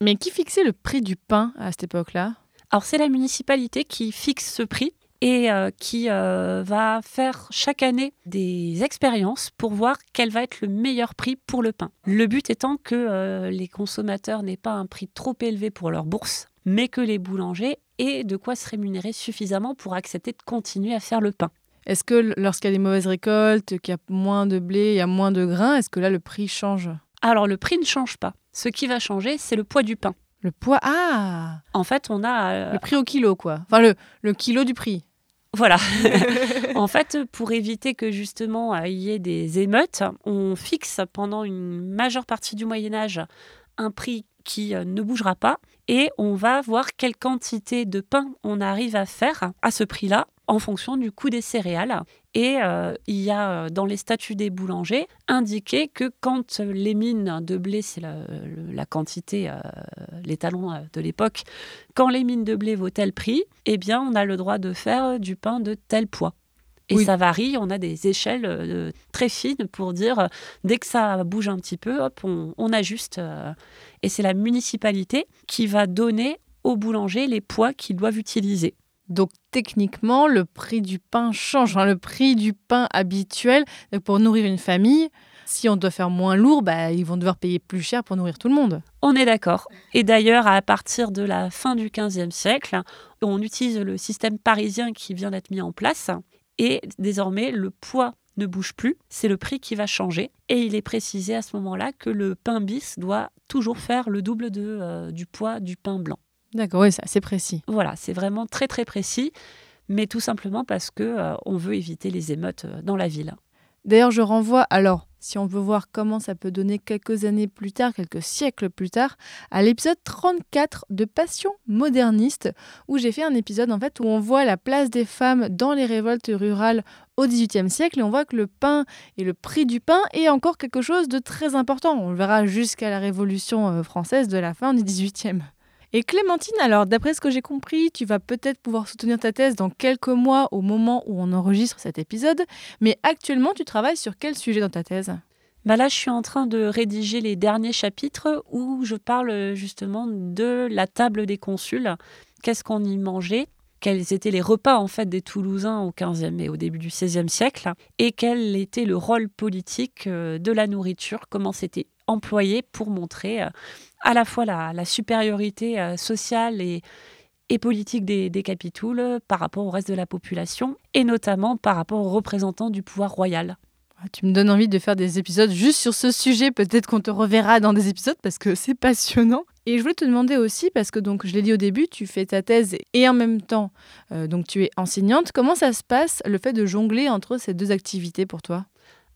Mais qui fixait le prix du pain à cette époque-là?
Alors c'est la municipalité qui fixe ce prix et euh, qui euh, va faire chaque année des expériences pour voir quel va être le meilleur prix pour le pain. Le but étant que euh, les consommateurs n'aient pas un prix trop élevé pour leur bourse, mais que les boulangers aient de quoi se rémunérer suffisamment pour accepter de continuer à faire le pain.
Est-ce que lorsqu'il y a des mauvaises récoltes, qu'il y a moins de blé, il y a moins de grains, est-ce que là le prix change?
Alors le prix ne change pas. Ce qui va changer, c'est le poids du pain.
Le poids Ah
En fait, on a...
Le prix au kilo, quoi. Enfin, le, le kilo du prix.
Voilà. [LAUGHS] en fait, pour éviter que justement euh, il y ait des émeutes, on fixe pendant une majeure partie du Moyen Âge un prix qui euh, ne bougera pas et on va voir quelle quantité de pain on arrive à faire à ce prix-là en fonction du coût des céréales. Et euh, il y a euh, dans les statuts des boulangers indiqué que quand les mines de blé, c'est la, quantité, euh, les talons de l'époque, quand les mines de blé vaut tel prix, eh bien on a le droit de faire du pain de tel poids. Et ça varie, on a des échelles très fines pour dire, dès que ça bouge un petit peu, hop, on, on ajuste. et c'est la municipalité qui va donner aux boulangers les poids qu'ils doivent utiliser.
Donc techniquement, le prix du pain change. Enfin, le prix du pain habituel pour nourrir une famille, si on doit faire moins lourd, bah, ils vont devoir payer plus cher pour nourrir tout le monde.
On est d'accord. Et d'ailleurs, à partir de la fin du XVe siècle, on utilise le système parisien qui vient d'être mis en place. Et désormais, le poids ne bouge plus, c'est le prix qui va changer. Et il est précisé à ce moment-là que le pain bis doit toujours faire le double de, euh, du poids du pain blanc.
D'accord, oui, c'est assez précis.
Voilà, c'est vraiment très très précis, mais tout simplement parce que euh, on veut éviter les émeutes euh, dans la ville.
D'ailleurs, je renvoie, alors, si on veut voir comment ça peut donner quelques années plus tard, quelques siècles plus tard, à l'épisode 34 de Passion moderniste, où j'ai fait un épisode en fait où on voit la place des femmes dans les révoltes rurales au XVIIIe siècle et on voit que le pain et le prix du pain est encore quelque chose de très important. On le verra jusqu'à la Révolution euh, française de la fin du XVIIIe. Et Clémentine, alors d'après ce que j'ai compris, tu vas peut-être pouvoir soutenir ta thèse dans quelques mois au moment où on enregistre cet épisode, mais actuellement tu travailles sur quel sujet dans ta thèse?
Bah là, je suis en train de rédiger les derniers chapitres où je parle justement de la table des consuls. Qu'est-ce qu'on y mangeait? Quels étaient les repas en fait des Toulousains au XVe et au début du XVIe siècle, et quel était le rôle politique euh, de la nourriture, comment c'était employé pour montrer euh, à la fois la, supériorité euh, sociale et, politique des, des capitouls par rapport au reste de la population, et notamment par rapport aux représentants du pouvoir royal.
Ah, tu me donnes envie de faire des épisodes juste sur ce sujet. Peut-être qu'on te reverra dans des épisodes parce que c'est passionnant. Et je voulais te demander aussi, parce que donc je l'ai dit au début, tu fais ta thèse et en même temps, euh, donc tu es enseignante. Comment ça se passe le fait de jongler entre ces deux activités pour toi?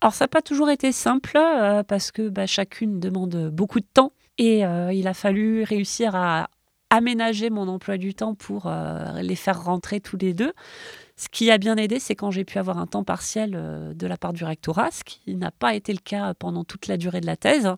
Alors ça n'a pas toujours été simple euh, parce que bah, chacune demande beaucoup de temps et euh, il a fallu réussir à aménager mon emploi du temps pour les faire rentrer tous les deux. Ce qui a bien aidé, c'est quand j'ai pu avoir un temps partiel euh, de la part du rectorat, ce qui n'a pas été le cas pendant toute la durée de la thèse.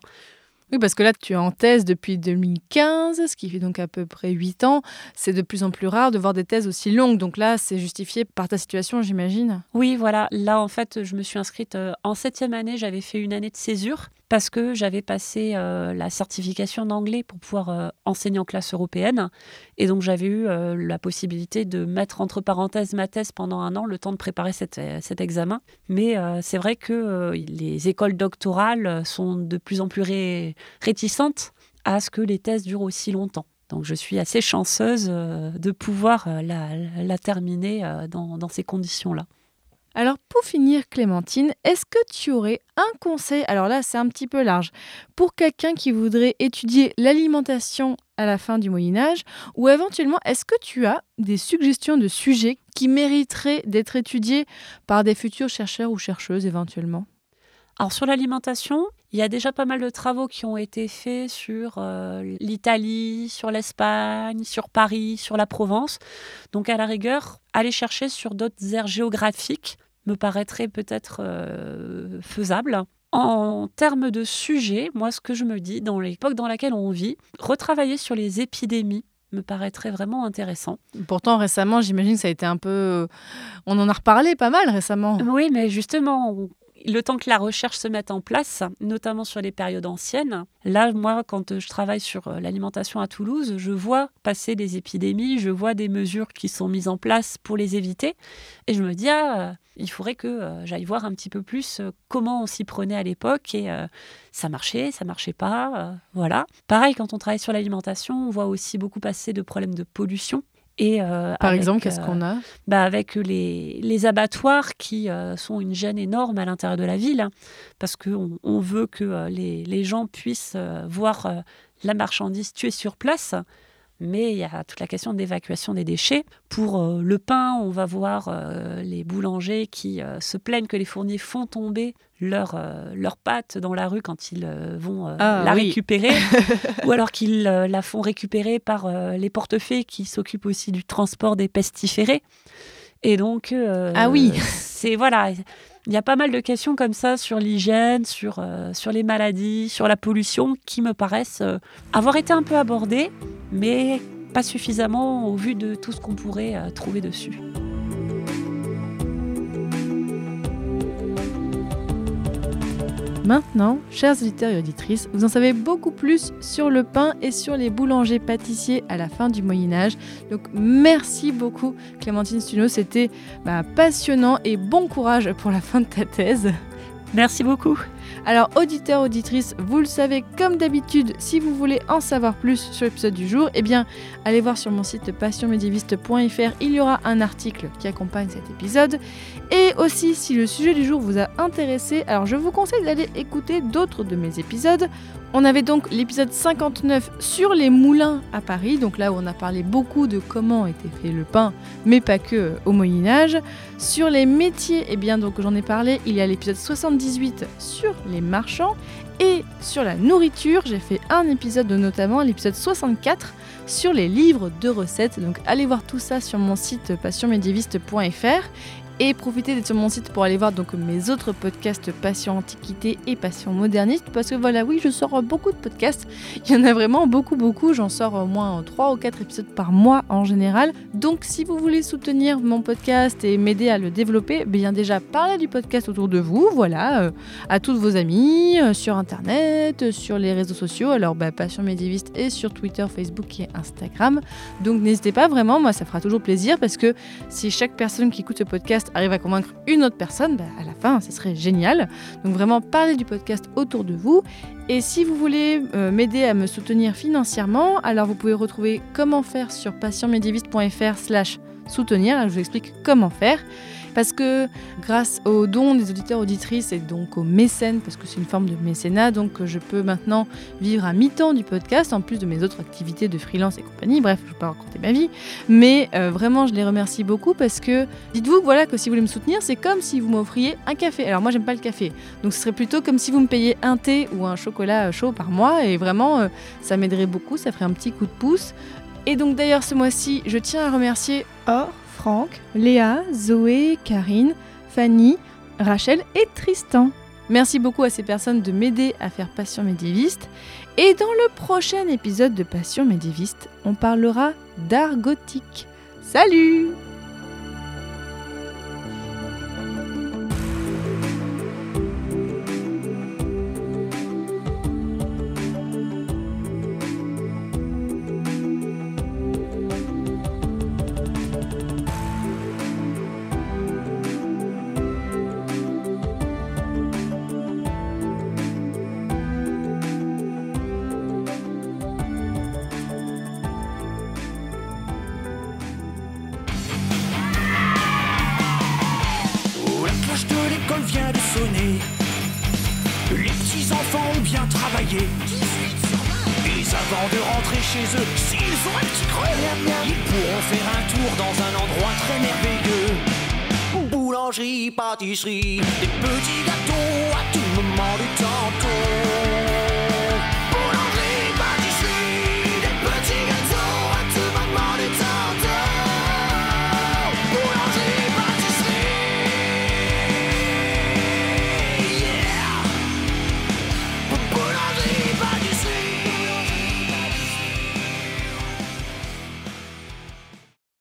Oui, parce que là, tu es en thèse depuis 2015, ce qui fait donc à peu près 8 ans. C'est de plus en plus rare de voir des thèses aussi longues. Donc là, c'est justifié par ta situation, j'imagine.
Oui, voilà. Là, en fait, je me suis inscrite euh, en septième année. J'avais fait une année de césure parce que j'avais passé euh, la certification d'anglais pour pouvoir euh, enseigner en classe européenne. Et donc, j'avais eu euh, la possibilité de mettre entre parenthèses ma thèse pendant un an, le temps de préparer cet, examen. Mais c'est vrai que les écoles doctorales sont de plus en plus réticentes à ce que les thèses durent aussi longtemps. Donc je suis assez chanceuse de pouvoir la, terminer dans ces conditions-là.
Alors pour finir, Clémentine, est-ce que tu aurais un conseil, alors là c'est un petit peu large, pour quelqu'un qui voudrait étudier l'alimentation à la fin du Moyen Âge, ou éventuellement est-ce que tu as des suggestions de sujets qui mériteraient d'être étudiés par des futurs chercheurs ou chercheuses éventuellement?
Alors sur l'alimentation, il y a déjà pas mal de travaux qui ont été faits sur euh, l'Italie, sur l'Espagne, sur Paris, sur la Provence. Donc à la rigueur, aller chercher sur d'autres aires géographiques me paraîtrait peut-être euh, faisable. En termes de sujet, moi, ce que je me dis, dans l'époque dans laquelle on vit, retravailler sur les épidémies me paraîtrait vraiment intéressant.
Pourtant, récemment, j'imagine que ça a été un peu... On en a reparlé pas mal récemment.
Oui, mais justement, le temps que la recherche se mette en place, notamment sur les périodes anciennes, là, moi, quand je travaille sur euh, l'alimentation à Toulouse, je vois passer des épidémies, je vois des mesures qui sont mises en place pour les éviter, et je me dis, ah, il faudrait que euh, j'aille voir un petit peu plus euh, comment on s'y prenait à l'époque, et ça marchait, ça marchait pas, voilà. Pareil, quand on travaille sur l'alimentation, on voit aussi beaucoup passer de problèmes de pollution.
Et, euh, Par exemple, qu'est-ce qu'on a euh,
bah Avec les, les, abattoirs qui euh, sont une gêne énorme à l'intérieur de la ville, hein, parce qu'on on veut que les, les, gens puissent voir la marchandise tuée sur place. Mais il y a toute la question d'évacuation des déchets. Pour le pain, on va voir les boulangers qui se plaignent que les fourniers font tomber leur, euh, leur pâte dans la rue quand ils euh, vont euh, ah la récupérer, [LAUGHS] ou alors qu'ils la font récupérer par les portefeuilles qui s'occupent aussi du transport des pestiférés. Et donc,
ah oui,
c'est voilà, il y a pas mal de questions comme ça sur l'hygiène, sur, sur les maladies, sur la pollution, qui me paraissent avoir été un peu abordées, mais pas suffisamment au vu de tout ce qu'on pourrait trouver dessus.
Maintenant, chers auditeurs et auditrices, vous en savez beaucoup plus sur le pain et sur les boulangers pâtissiers à la fin du Moyen Âge. Donc merci beaucoup Clémentine Stuno, c'était bah, passionnant et bon courage pour la fin de ta thèse.
Merci beaucoup.
Alors, auditeurs, auditrices, vous le savez, comme d'habitude, si vous voulez en savoir plus sur l'épisode du jour, eh bien, allez voir sur mon site passionmédiéviste.fr, il y aura un article qui accompagne cet épisode. Et aussi, si le sujet du jour vous a intéressé, alors je vous conseille d'aller écouter d'autres de mes épisodes. On avait donc l'épisode 59 sur les moulins à Paris, donc là où on a parlé beaucoup de comment était fait le pain, mais pas que euh, au Moyen Âge. Sur les métiers, eh bien donc j'en ai parlé, il y a l'épisode 78 sur les marchands. Et sur la nourriture, j'ai fait un épisode notamment, l'épisode 64, sur les livres de recettes. Donc allez voir tout ça sur mon site passionmédiéviste.fr et profitez d'être sur mon site pour aller voir donc mes autres podcasts Passion Antiquité et Passion Moderniste parce que voilà oui je sors beaucoup de podcasts. Il y en a vraiment beaucoup beaucoup. J'en sors au moins 3 ou 4 épisodes par mois en général. Donc si vous voulez soutenir mon podcast et m'aider à le développer bien déjà parlez du podcast autour de vous. Voilà euh, à tous vos amis euh, sur internet euh, sur les réseaux sociaux. Alors bah, Passion Médiéviste et sur Twitter Facebook et Instagram. Donc n'hésitez pas vraiment. Moi ça fera toujours plaisir parce que si chaque personne qui écoute ce podcast arrive à convaincre une autre personne, bah, à la fin, ce serait génial. Donc vraiment, parlez du podcast autour de vous. Et si vous voulez euh, m'aider à me soutenir financièrement, alors vous pouvez retrouver comment faire sur patientmédiéviste.fr slash soutenir. je vous explique comment faire parce que grâce aux dons des auditeurs auditrices et donc aux mécènes, parce que c'est une forme de mécénat, donc je peux maintenant vivre à mi-temps du podcast en plus de mes autres activités de freelance et compagnie. Bref, je ne vais pas raconter ma vie, mais euh, vraiment je les remercie beaucoup parce que dites-vous voilà que si vous voulez me soutenir, c'est comme si vous m'offriez un café. Alors moi j'aime pas le café, donc ce serait plutôt comme si vous me payiez un thé ou un chocolat chaud par mois et vraiment euh, ça m'aiderait beaucoup, ça ferait un petit coup de pouce. Et donc d'ailleurs ce mois-ci, je tiens à remercier Or Franck, Léa, Zoé, Karine, Fanny, Rachel et Tristan. Merci beaucoup à ces personnes de m'aider à faire Passion médiéviste. Et dans le prochain épisode de Passion médiéviste, on parlera d'art gothique. Salut
Schrie